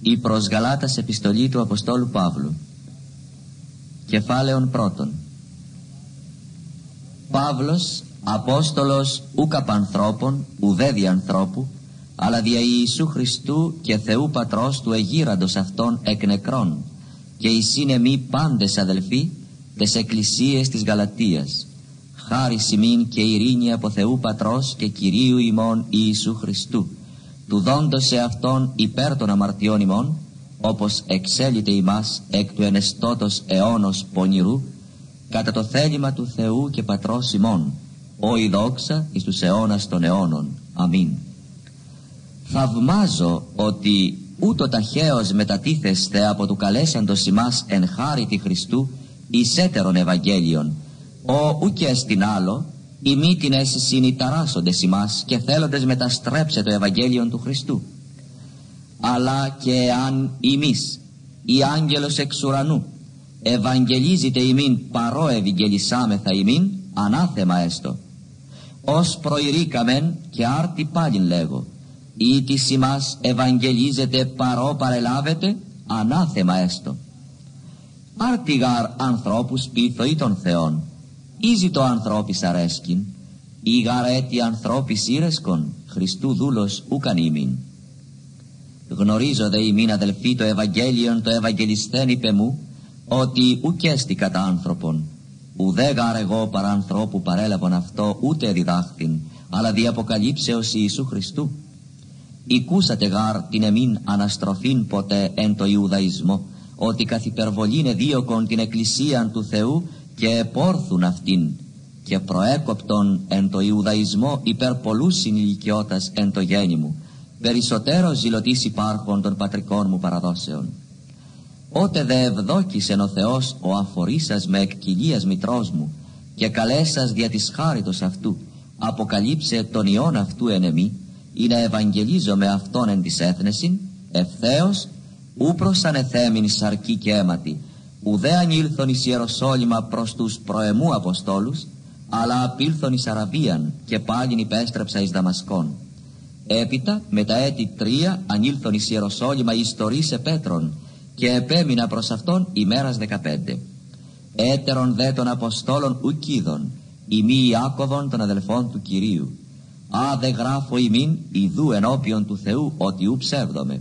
Η προς Γαλάτας επιστολή του Αποστόλου Παύλου. Κεφάλαιον πρώτον. Παύλος, Απόστολος ούκα πανθρώπων, ουδέ διανθρώπου, αλλά δια Ιησού Χριστού και Θεού Πατρός του εγείραντος αυτών εκ νεκρών, και εισήν μη πάντες αδελφοί, τες εκκλησίες της Γαλατίας, χάρη σημείν και ειρήνη από Θεού Πατρός και Κυρίου ημών Ιησού Χριστού, του δόντος σε Αυτόν υπέρ των αμαρτιών ημών, όπως εξέλιται ημάς εκ του ενεστώτος αιώνος πονηρού, κατά το θέλημα του Θεού και Πατρός ημών, ο η δόξα εις τους αιώνας των αιώνων. Αμήν. Θαυμάζω ότι ούτω ταχαίως μετατίθεστε από του καλέσαντος ημάς εν χάρη Χριστού εις έτερον Ευαγγέλιον, ο ουκ στην άλλο, οι μύτινες συνηταράσσοντες ημάς και θέλοντες μεταστρέψε το Ευαγγέλιο του Χριστού. Αλλά και αν ημείς, η άγγελος εξ ουρανού, ευαγγελίζεται ημίν παρό ευηγγελισάμεθα ημίν, ανάθεμα έστω. Ως προηρήκαμεν και άρτη πάλιν λέγω, ή της ημάς ευαγγελίζεται παρό παρελάβετε, ανάθεμα έστω. Άρτιγαρ ανθρώπους πίθο ή των Θεών, Ήζη το ανθρώπης αρέσκην, ή γαρέτη ανθρώπης ήρεσκον, Χριστού δούλος ούκαν ημίν. Γνωρίζω δε ημίν αδελφοί το Ευαγγέλιον το Ευαγγελιστέν είπε μου, ότι ουκέστη κατά άνθρωπον, ουδέ γαρ εγώ παρά ανθρώπου παρέλαβον αυτό ούτε διδάχθην, αλλά δι' αποκαλύψεως Ιησού Χριστού. Οικούσατε γάρ την εμήν αναστροφήν ποτέ εν το Ιουδαϊσμό, ότι καθ' υπερβολήν εδίωκον την Εκκλησίαν του Θεού και επόρθουν αυτήν και προέκοπτον εν το Ιουδαϊσμό υπέρ πολλούς συνηλικιώτας εν το γέννη μου περισσότερο ζηλωτής υπάρχων των πατρικών μου παραδόσεων. Ότε δε ευδόκησεν ο Θεός ο αφορήσας με εκκυλίας μητρός μου και καλέσας δια της χάριτος αυτού αποκαλύψε τον ιόν αυτού εν εμή ή να ευαγγελίζω με αυτόν εν της έθνεσιν ευθέως ού προς ανεθέμην σαρκή και αίματι ουδέ ανήλθον εις Ιεροσόλυμα προς τους προεμού Αποστόλους, αλλά απήλθον εις Αραβίαν και πάλιν υπέστρεψα εις Δαμασκόν. Έπειτα με τα έτη τρία ανήλθον εις Ιεροσόλυμα εις σε Πέτρον και επέμεινα προς αυτόν ημέρας δεκαπέντε. Έτερον δε των Αποστόλων ουκίδων, ημί Ιάκωβον των αδελφών του Κυρίου. Α δε γράφω ημίν ιδού ενώπιον του Θεού ότι ου ψεύδομαι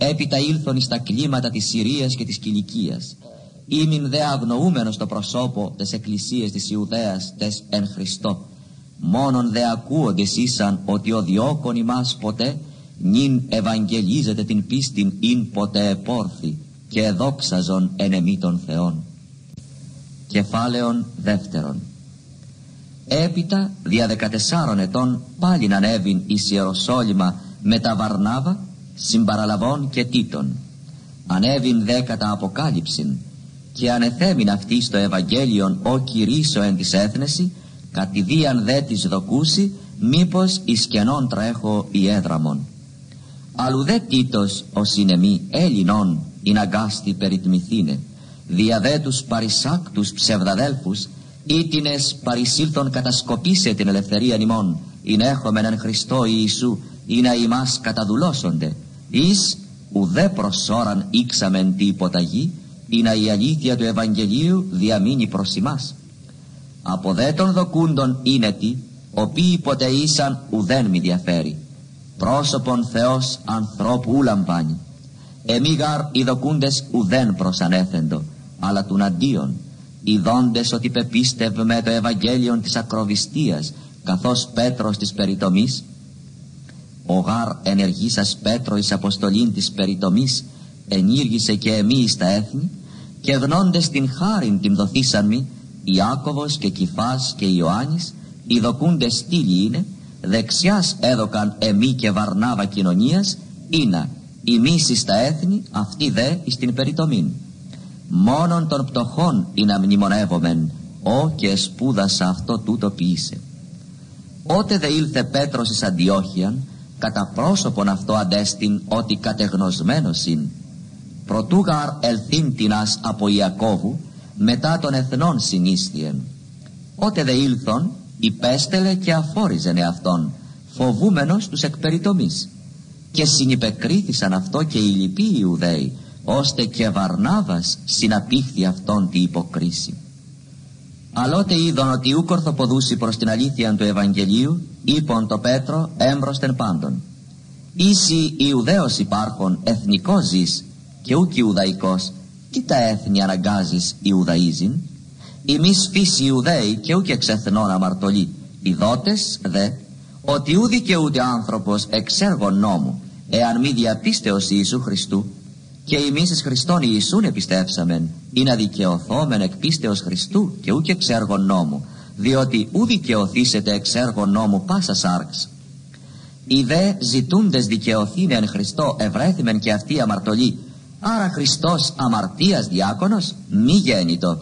έπειτα ήλθον εις τα κλίματα της Συρίας και της Κιλικίας ήμην δε αγνοούμενος το προσώπο της εκκλησίας της Ιουδαίας τες εν Χριστώ. Μόνον δε ακούοντες ήσαν ότι ο διώκον ημάς ποτέ νυν ευαγγελίζεται την πίστην ειν ποτέ επόρθη και δόξαζον εν εμή των Θεών κεφάλαιον δεύτερον. Έπειτα δια δεκατεσσάρων ετών πάλιν ανέβην εις Ιεροσόλυμα με τα Βαρνάβα συμπαραλαβών και τίτων. Ανέβην δε κατά αποκάλυψην και ανεθέμην αυτή στο Ευαγγέλιον ο κηρύσω εν της έθνεση κατηδίαν δε της δοκούσει μήπως εις κενών τρέχω η έδραμον. Αλλού δε τίτος ο συνεμή Έλληνων ειν αγκάστη περιτμηθήνε δια δε τους παρισάκτους ψευδαδέλφους ήτινες παρισήλθον κατασκοπίσε την ελευθερία νημών ειν έχομεν εν Χριστώ Ιησού ή να ημάς καταδουλώσονται εις ουδέ προσώραν ήξαμεν τι υποταγή ή να η αλήθεια του Ευαγγελίου διαμείνει προς εμάς. Από δε των δοκούντων είναι τι, οποίοι ποτέ ήσαν ουδέν μη διαφέρει. Πρόσωπον Θεός ανθρώπου ου λαμβάνει. Εμίγαρ οι δοκούντες ουδέν προσανέθεντο, αλλά του αντίον. Οι δόντες ότι πεπίστευμε το Ευαγγέλιον της ακροβιστίας, καθώς Πέτρος της περιτομής, ο γάρ ενεργήσας Πέτρο εις αποστολήν της περιτομής ενήργησε και εμείς στα έθνη και γνώντες την χάριν την δοθήσαν μη Ιάκωβος και Κιφάς και Ιωάννης οι δοκούντες στήλοι είναι δεξιάς έδωκαν εμεί και Βαρνάβα κοινωνίας ήνα μίση στα έθνη αυτή δε εις την περιτομήν. Μόνον των πτωχών είναι μνημονεύομεν ο και σπούδασα αυτό τούτο ποιήσε. Ότε δε ήλθε Πέτρος εις Αντιόχιαν κατά πρόσωπον αυτό αντέστην ότι κατεγνωσμένος ειν. Προτούγαρ ελθύν τινάς από Ιακώβου μετά των εθνών συνίστιεν. Ότε δε ήλθον υπέστελε και αφόριζεν εαυτόν φοβούμενος τους εκπεριτομής. και συνυπεκρίθησαν αυτό και οι λοιποί Ιουδαίοι ώστε και Βαρνάβας συναπήχθη αυτόν τη υποκρίση. Αλότε είδον ότι ούκ ορθοποδούσι προς την αλήθεια του Ευαγγελίου είπον το Πέτρο έμπροσθεν πάντων. Ίσοι Ιουδαίος υπάρχον εθνικός ζεις και ούκ Ιουδαϊκός τι τα έθνη αναγκάζεις Ιουδαΐζην; Ημείς φύση Ιουδαίοι και ούκ εξεθνών αμαρτωλοί δότες δε ότι ου δικαιούται άνθρωπος εξ έργων νόμου εάν μη διαπίστεως Ιησού Χριστού και εμείς εις Χριστόν Ιησούν επιστέψαμεν ή να δικαιωθόμεν εκ πίστεως Χριστού και ούκ εξ έργων νόμου διότι ου δικαιωθήσετε εξ έργων νόμου πάσα σάρξ. Οι δε ζητούντες δικαιωθήνε εν Χριστώ ευρέθημεν και αυτοί αμαρτωλοί. Άρα Χριστός αμαρτίας διάκονος μη γέννητο.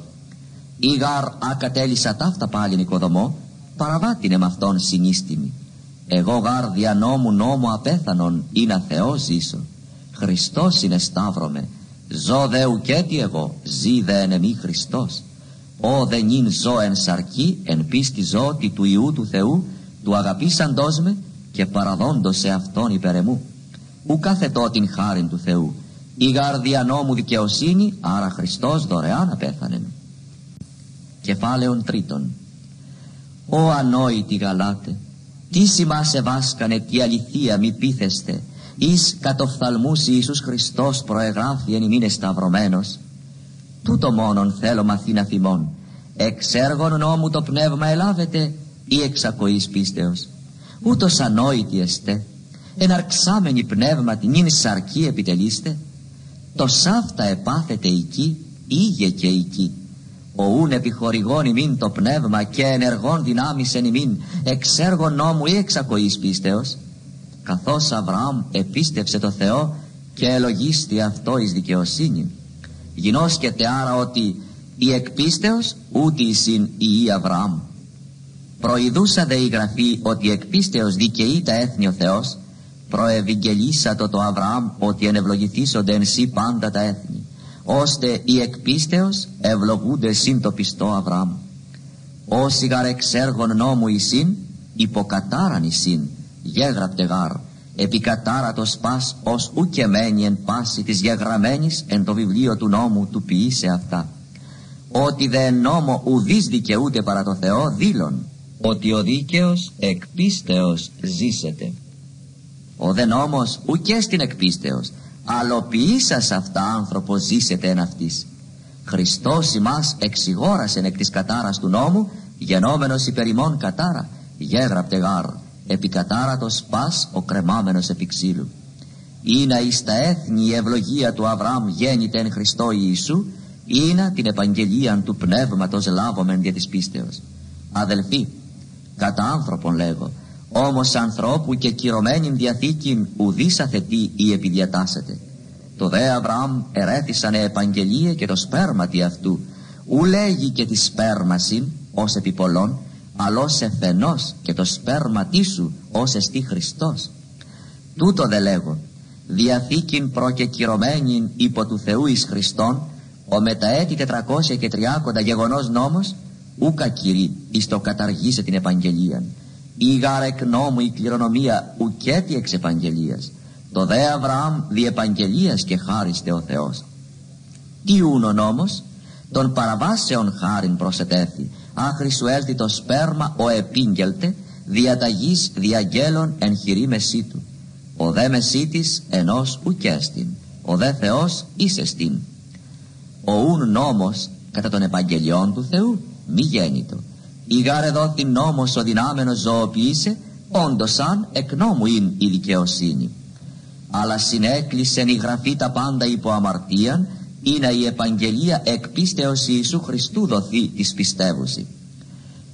Ή γαρ ακατέλησα ταύτα πάλιν οικοδομό παραβάτηνε με αυτόν συνίστημη εγώ γάρ δια νόμου νόμου απέθανον ή να Θεός ζήσω Χριστός είναι σταύρωμε. Ζω δε ουκέτι εγώ. Ζει δε εν εμή Χριστός. Ο δε νυν ζω εν σαρκή εν πίστη ζω ότι του Ιού του Θεού του αγαπήσαντός με και παραδόντος σε αυτόν υπέρ εμού. Ου κάθετό την χάριν του Θεού. Η γάρδια νόμου δικαιοσύνη άρα Χριστός δωρεάν απέθανεν κεφάλαιον τρίτον. «Ω ανόητοι Γαλάτε, τι σημάσε βάσκανε τι αληθεία μη πείθεστε, εις κατοφθαλμούς Ιησούς Χριστός προεγράφει εν ημίνε σταυρωμένος. Τούτο μόνον θέλω μαθήνα θυμών, εξ έργων νόμου το πνεύμα ελάβετε ή εξακοής πίστεως. Ούτως ανόητοι εστέ, εναρξάμενοι πνεύματι νυν σαρκή επιτελείστε, το σάφτα επάθετε εκεί, ήγε και εκεί. Ο ούν επιχορηγών ημίν το πνεύμα και ενεργών δυνάμεις εν ημίν. Εξ έργων νόμου ή εξακοής πίστεως καθώς Αβραάμ επίστευσε το Θεό και ελογίστη αυτό εις δικαιοσύνη γινώσκεται άρα ότι η εκπίστεως ούτε εισιν η Αβραάμ προειδούσα δε η γραφή ότι η εκπίστεως δικαιεί τα έθνη ο Θεός προευηγγελίσατο το Αβραάμ ότι ενευλογηθήσονται εν σύ πάντα τα έθνη ώστε οι εκπίστεως ευλογούνται συν το πιστό Αβραάμ. Όσοι γαρ εξέργων νόμου εισήν, υποκατάραν εισήν, γέγραπτε γάρ, επικατάρατος πας ως ουκε μένει εν πάση της γεγραμμένης εν το βιβλίο του νόμου του ποιήσε αυτά. Ότι δε νόμο ουδείς δικαιούται παρά το Θεό δήλων, ότι ο δίκαιος εκπίστεως ζήσεται. Ο δε νόμος ουκέ στην εκπίστεως, αλλοποιήσας αυτά άνθρωπος ζήσετε εν αυτής. Χριστός ημάς εξηγόρασεν εκ της κατάρας του νόμου, γενόμενος υπερημών κατάρα, γέγραπτε γάρ, επί κατάρατος πας ο κρεμάμενος επί ξύλου. Ήνα εις τα έθνη η ευλογία του Αβραάμ γέννηται εν Χριστώ Ιησού, ήνα την επαγγελία του πνεύματος λάβομεν δια της πίστεως. Αδελφοί, κατά άνθρωπον λέγω, όμως ανθρώπου και κυρωμένην διαθήκην ουδής αθετή ή επιδιατάσσεται. Το δε Αβραάμ ερέθησανε επαγγελία και το σπέρματι αυτού, ου λέγει και τη σπέρμασιν ως επιπολών, αλλός εφενός και το σπέρματί σου ως εστί Χριστός. Τούτο δε λέγω, διαθήκην προκεκυρωμένην υπό του Θεού εις Χριστόν, ο μετα έτη 430 γεγονός νόμος, ου κακυρί εις το καταργήσε την επαγγελία η γάρ εκ νόμου η κληρονομία ουκέτη εξ επαγγελίας το δε Αβραάμ δι' επαγγελίας και χάριστε ο Θεός. Τι ούν ο νόμος; Των παραβάσεων χάριν προσετέθη άχρη σου έλθει το σπέρμα ο επίγγελτε διαταγής διαγγέλων εν χειρή μεσή του. Ο δε μεσίτης ενός ουκέστην. Ο δε Θεός εστιν ο ούν νόμος κατά των επαγγελιών του Θεού μη γέννητο η γάρε δόθη νόμος ο δυνάμενος ζωοποιήσε όντως αν εκ νόμου είναι η δικαιοσύνη. Αλλά συνέκλεισεν η γραφή τα πάντα υπό αμαρτίαν είναι η επαγγελία εκ πίστεως Ιησού Χριστού δοθεί της πιστεύουση.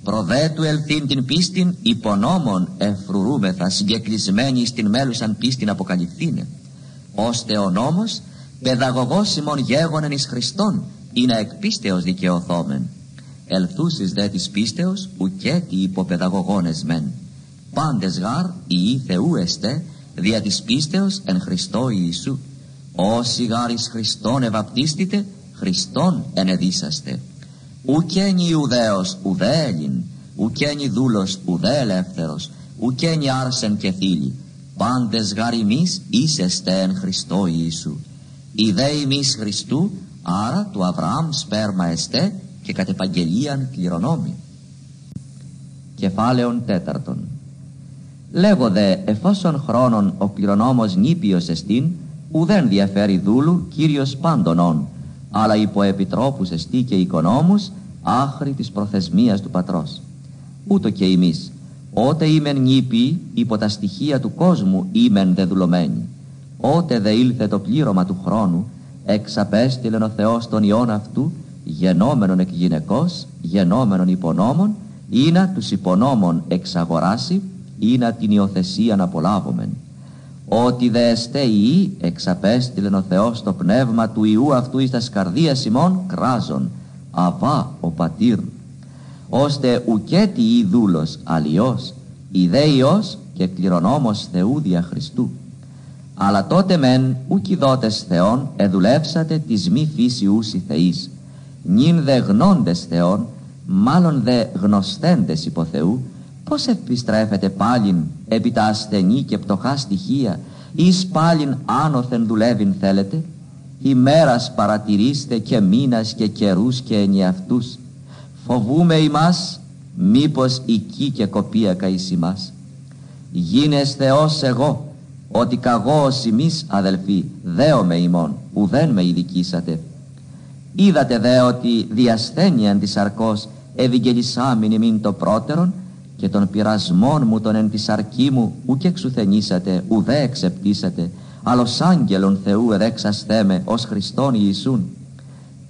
Προδέτου ελθύν την πίστην υπονόμων εφρουρούμεθα συγκεκλεισμένη στην μέλουσαν πίστην αποκαλυφθήνε. Ώστε ο νόμος παιδαγωγός ημών γέγονεν εις Χριστόν είναι εκ πίστεως δικαιωθόμεν ελθούσεις δε της πίστεως ουκέτι υποπαιδαγωγόνες μεν. Πάντες γάρ οι Θεού εστε δια της πίστεως εν Χριστώ Ιησού όσοι γάρ εις Χριστόν ευαπτίστητε Χριστόν ενεδίσαστε ουκένι Ιουδαίος ουδέ Έλλην ουκένι δούλος ουδέ ελεύθερος ουκένι άρσεν και θήλη πάντες γάρ ημείς είσεστε εν Χριστώ Ιησού. Η δε ημείς Χριστού, άρα του Αβραάμ σπέρμα εστέ και κατ' επαγγελίαν κληρονόμη. Κεφάλαιον τέταρτον. Λέγω δε εφόσον χρόνον ο κληρονόμος νήπιος εστίν, ουδέν διαφέρει δούλου Κύριος πάντων αλλά υπό επιτρόπους εστί και οικονόμους άχρη της προθεσμίας του πατρός. Ούτω και εμείς, ότεήμεν νήπιοι υπό τα στοιχεία του κόσμουήμεν δε δουλωμένοι. Ότε δε ήλθε το πλήρωμα του χρόνου, εξαπέστειλεν ο Θεός τον Υιόν αυτού, γενόμενον εκ γυναικός, γενόμενον υπονόμων, ή να τους υπονόμων εξαγοράσει, ή να την υιοθεσία να απολάβομεν. Ότι δε εστέ Υιή, εξαπέστειλεν ο Θεός το πνεύμα του Ιού αυτού εις τα σκαρδία ημών κράζον, αβά ο πατήρ, ώστε ουκέτι ή δούλος αλλιώς, ιδέιος και κληρονόμος Θεού δια Χριστού. Αλλά τότε μεν ουκιδότες Θεών εδουλεύσατε της μη φύσιους Θεής, νυν δε γνώντες Θεών, μάλλον δε γνωστέντες υπό Θεού, πώς επιστρέφετε πάλιν επί τα ασθενή και πτωχά στοιχεία, εις πάλιν άνωθεν δουλεύειν θέλετε, ημέρας παρατηρήστε και μήνας και καιρούς και ενιαυτούς. Φοβούμε ημάς, μήπως εκεί και κοπίακα εις ημάς. Γίνεστε ως εγώ, ότι καγώ ημείς αδελφοί, δέομαι ημών, ουδέν με ειδικήσατε. Είδατε δε ότι διασθένιαν της αρκός ευηγγελισάμιν ημίν το πρώτερον και των πειρασμών μου τον εν της αρκή μου ουκ εξουθενήσατε ουδέ εξεπτήσατε άλλος άγγελον Θεού εδέξασθέ με ως Χριστόν Ιησούν.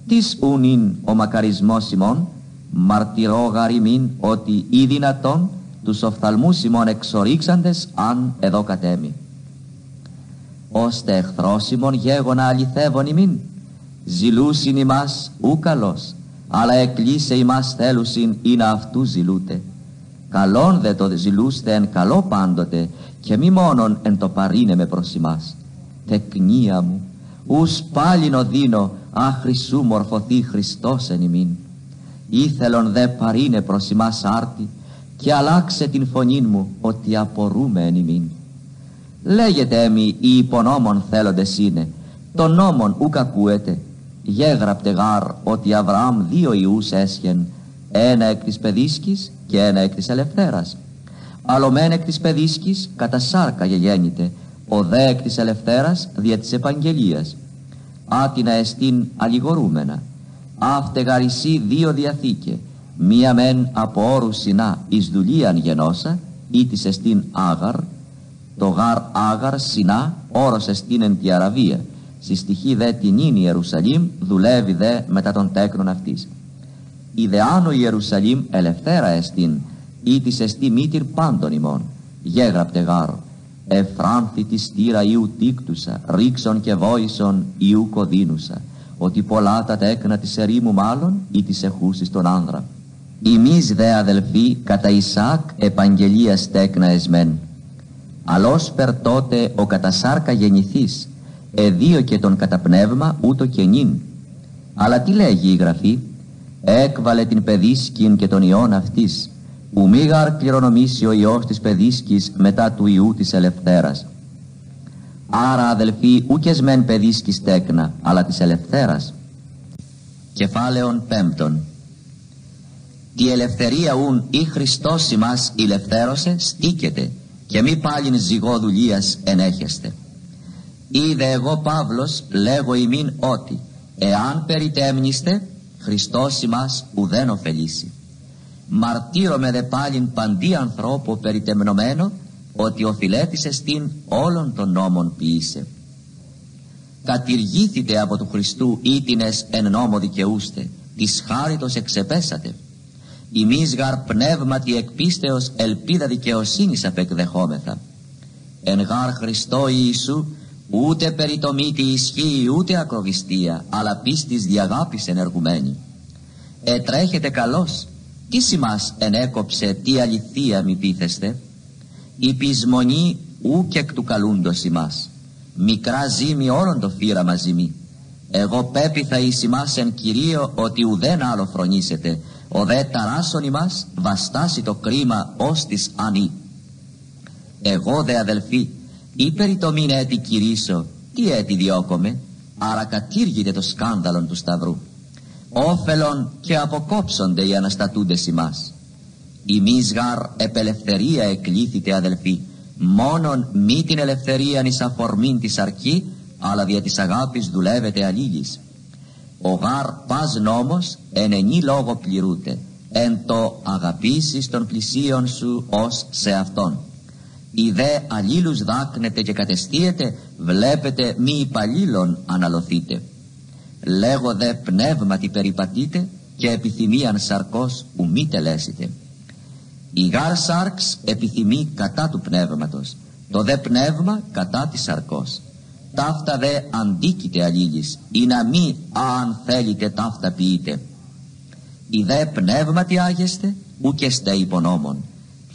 Τις ούν ο μακαρισμός ημών, μαρτυρώ γαριμήν ότι ή δυνατόν τους οφθαλμούς ημών εξορίξαντες αν εδώ κατέμει. Ώστε εχθρός ημών γέγονα αληθεύον ημίν, ζηλούσιν ημάς ου καλός, αλλά εκλείσε ημάς θέλουσιν ή να αυτού ζηλούτε. Καλόν δε το ζηλούστε εν καλό πάντοτε και μη μόνον εν το παρήνε με προς ημάς τεκνία μου, ους πάλιν οδύνω, άχρη σου μορφωθεί Χριστός εν ημίν. Ήθελον δε παρήνε προς ημάς άρτη και αλλάξε την φωνή μου ότι απορούμε εν ημίν. Λέγεται έμι οι υπονόμων θέλοντες είναι, των νόμων ουκ ακούετε, γέγραπτε γάρ ότι Αβραάμ δύο ιούς έσχεν, ένα εκ της παιδίσκης και ένα εκ της ελευθέρας. Αλλομέν εκ της παιδίσκης κατά σάρκα γεγέννηται, ο δε εκ της ελευθέρας δια της επαγγελίας. Άτινα εστίν αλληγορούμενα. Αυτεγαρισί δύο διαθήκε μία μεν από όρους συνά εις δουλείαν γενόσα ή της εστίν άγαρ. Το γάρ άγαρ συνά όρος εστίν εν τη Αραβία. Συστοιχεί δε την ίνη Ιερουσαλήμ δουλεύει δε μετά των τέκνων αυτής ιδεάνο Ιερουσαλήμ ελευθέρα εστίν ή της εστί μήτυρ πάντων ημών γέγραπτε γάρο εφράνθη τη στήρα Ιου τίκτουσα, ρίξον και βόησον Ιου κοδίνουσα, ότι πολλά τα τέκνα της ερήμου μάλλον ή της εχούσης τον άνδρα. Εμείς δε αδελφοί κατά Ισάκ επαγγελίας τέκνα εσμέν. Αλός περ τότε ο κατά σάρκα γεννηθής, εδίο και τον κατά πνεύμα ούτω και νυν. Αλλά τι λέγει η Γραφή, έκβαλε την παιδίσκην και τον ιόν αυτής, που μη γαρ κληρονομήσει ο Υιός της παιδίσκης μετά του Ιού της ελευθέρας. Άρα αδελφοί ούκες μεν παιδίσκης τέκνα, αλλά της ελευθέρας. Κεφάλαιον πέμπτον. Τη ελευθερία ούν ή Χριστός ημάς ελευθέρωσε στήκεται και μη πάλιν ζυγό δουλείας ενέχεστε. Είδε εγώ Παύλος λέγω ημίν ότι εάν περιτέμνηστε Χριστός ημάς ουδέν ωφελήσει μαρτύρομαι δε πάλιν παντί ανθρώπου περιτεμνωμένο ότι οφειλέτησε στην όλων των νόμων ποιήσε. Κατηργήθητε από του Χριστού ήτινες εν νόμο δικαιούστε, της χάριτος εξεπέσατε. Ημείς γαρ πνεύματι εκπίστεως ελπίδα δικαιοσύνης απεκδεχόμεθα. Εν γαρ Χριστό Ιησού ούτε περιτομήτη ισχύει ούτε ακροβιστία, αλλά πίστης διαγάπης ενεργουμένη. Ετρέχετε καλώς, τι σημάς ενέκοψε, τι αληθεία μη πείθεστε. Η πεισμονή ούκ εκ του καλούντος ημάς. Μικρά ζήμη όλων το φύρα μαζί μη. Εγώ πέπιθα εις ημάς εν Κυρίω ότι ουδέν άλλο φρονήσετε. Ο δε ταράσον ημάς βαστάσει το κρίμα ως της ανή. Εγώ δε αδελφοί ή περί το μην έτη κηρύσω, τι έτη διώκομαι, άρα κατήργηται το σκάνδαλον του Σταυρού. Όφελον και αποκόψονται οι αναστατούντες ημάς. Η μίσγαρ επελευθερία εκλήθητε αδελφοί, μόνον μη την ελευθερία εις αφορμήν της αρκή, αλλά δια της αγάπης δουλεύεται αλλήλης. Ο γάρ πας νόμος εν ενή λόγο πληρούται, εν το αγαπήσεις των πλησίων σου ως σε αυτόν. Η δε αλλήλους δάκνετε και κατεστίετε, βλέπετε μη υπαλλήλων αναλωθείτε. Λέγω δε πνεύματι περιπατείτε και επιθυμίαν σαρκός ου μη τελέσετε. Η γάρ σάρξ επιθυμεί κατά του πνεύματος, το δε πνεύμα κατά της σαρκός. Ταύτα δε αντίκειται αλλήλης, ή να μη αν θέλετε ταύτα ποιείτε. Η δε πνεύματι άγεστε, ούκεστε υπονόμων.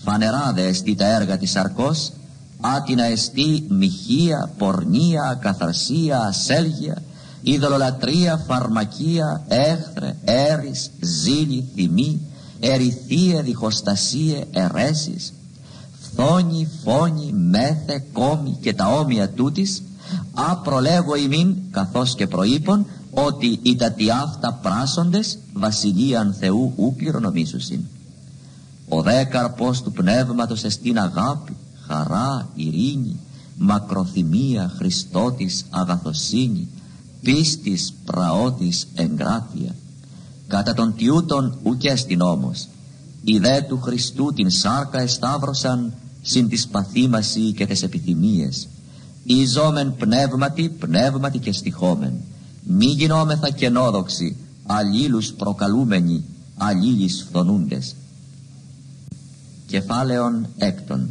Φανερά δε εστί τα έργα της σαρκός, άτινα εστί μοιχεία, πορνεία, καθαρσία, ασέλγεια, ειδωλολατρεία, φαρμακεία, έχθρε, έρης, ζήλη, θυμή, ερηθίε, διχοστασίε, ερέσεις, φθόνη, φόνη, μέθε, κόμη και τα όμοια τούτης, απρολέγω ημίν καθώς και προείπων ότι οι τατιάφτα πράσοντες βασιλείαν Θεού ου κληρονομήσουσιν. Ο δε καρπός του πνεύματος εστίν αγάπη, χαρά, ειρήνη, μακροθυμία, Χριστότης, αγαθοσύνη, πίστης, πραότης, εγκράτεια. Κατά τον τιούτον ουκέστην όμως, οι δε του Χριστού την σάρκα εσταύρωσαν συν της παθήμαση και τις επιθυμίες. Ιζόμεν πνεύματι, πνεύματι και στοιχόμεν. Μη γινόμεθα κενόδοξοι, αλλήλους προκαλούμενοι, αλλήλεις φθονούντες. Κεφάλαιον έκτον.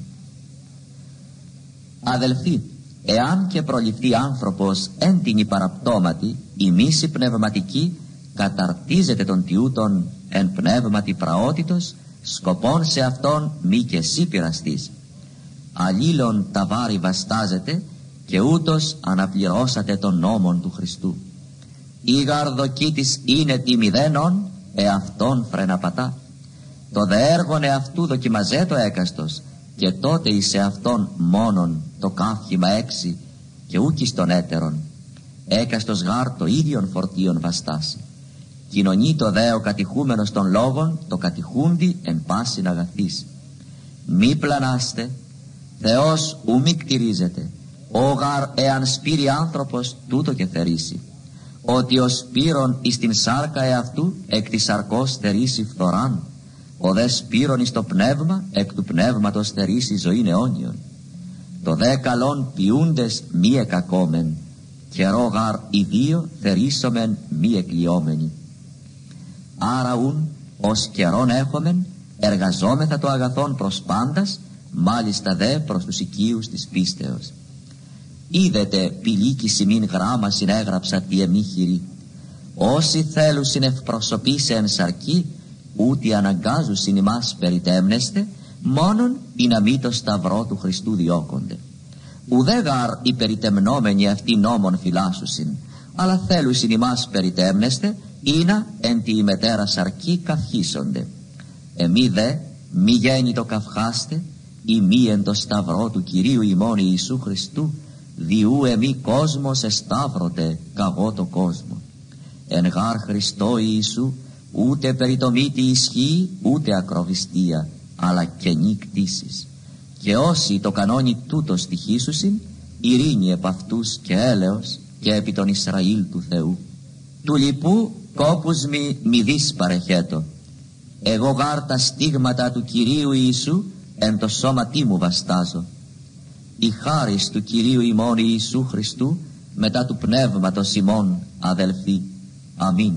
Αδελφοί, εάν και προληφθεί άνθρωπος έντινη παραπτώματη, η μίση πνευματική καταρτίζεται των τιούτων εν πνεύματι πραότητος, σκοπών σε αυτόν μη και εσύ πειραστείς. Αλλήλων τα βάρη βαστάζεται και ούτως αναπληρώσατε τον νόμον του Χριστού. Η γαρδοκή της είναι τιμιδένων, εαυτόν φρεναπατά. Το δε έργον εαυτού δοκιμαζέ το έκαστος και τότε εις αυτόν μόνον το καύχημα έξι και ούκης στον έτερον. Έκαστος γάρ το ίδιον φορτίον βαστάσει. Κοινωνεί το δε ο κατηχούμενος των λόγων το κατηχούντι εν πάσιν αγαθής. Μη πλανάστε, Θεός ου μη κτηρίζεται, ο γαρ εάν σπείρει άνθρωπος τούτο και θερήσει. Ότι ο σπύρον εις την σάρκα εαυτού εκ της σαρκός θερήσει φθοράν ο δε σπύρον εις το πνεύμα εκ του πνεύματος θερήσει ζωήν αιώνιον. Το δε καλόν ποιούντες μη εκακόμεν και ρόγαρ οι δύο θερήσομεν μη εκλειόμενοι. Άρα ούν ως καιρόν έχομεν εργαζόμεθα το αγαθόν προς πάντας μάλιστα δε προς τους οικείους της πίστεως. Είδετε πηλίκη σημείν γράμμα συνέγραψα τι εμίχυρη όσοι θέλουν συνευπροσωπήσει εν σαρκή ούτε αναγκάζουσιν ημάς περιτέμνεστε μόνον ή να μη το σταυρό του Χριστού διώκονται. Ουδέ γαρ οι περιτεμνόμενοι αυτοί νόμων φυλάσσουσιν αλλά θέλουσιν ημάς περιτέμνεστε ή να εν τη ημετέρα σαρκή καυχήσονται εμεί δε μη γέννη το καυχάστε ή μη εν το σταυρό του Κυρίου ημών Ιησού Χριστού διού εμεί κόσμος εσταύρωτε καγώ το κόσμο εν γάρ Χριστό Ιησού ούτε περί το μύτη ισχύει ούτε ακροβιστία αλλά καινή κτήσεις και όσοι το κανόνι τούτος στοιχήσουσιν ειρήνη επ' αυτούς και έλεος και επί τον Ισραήλ του Θεού του λοιπού κόπους μη μη δεις παρεχέτω εγώ γάρ τα στίγματα του Κυρίου Ιησού εν το σώματί μου βαστάζω η χάρις του Κυρίου ημών Ιησού Χριστού μετά του πνεύματος ημών αδελφοί. Αμήν.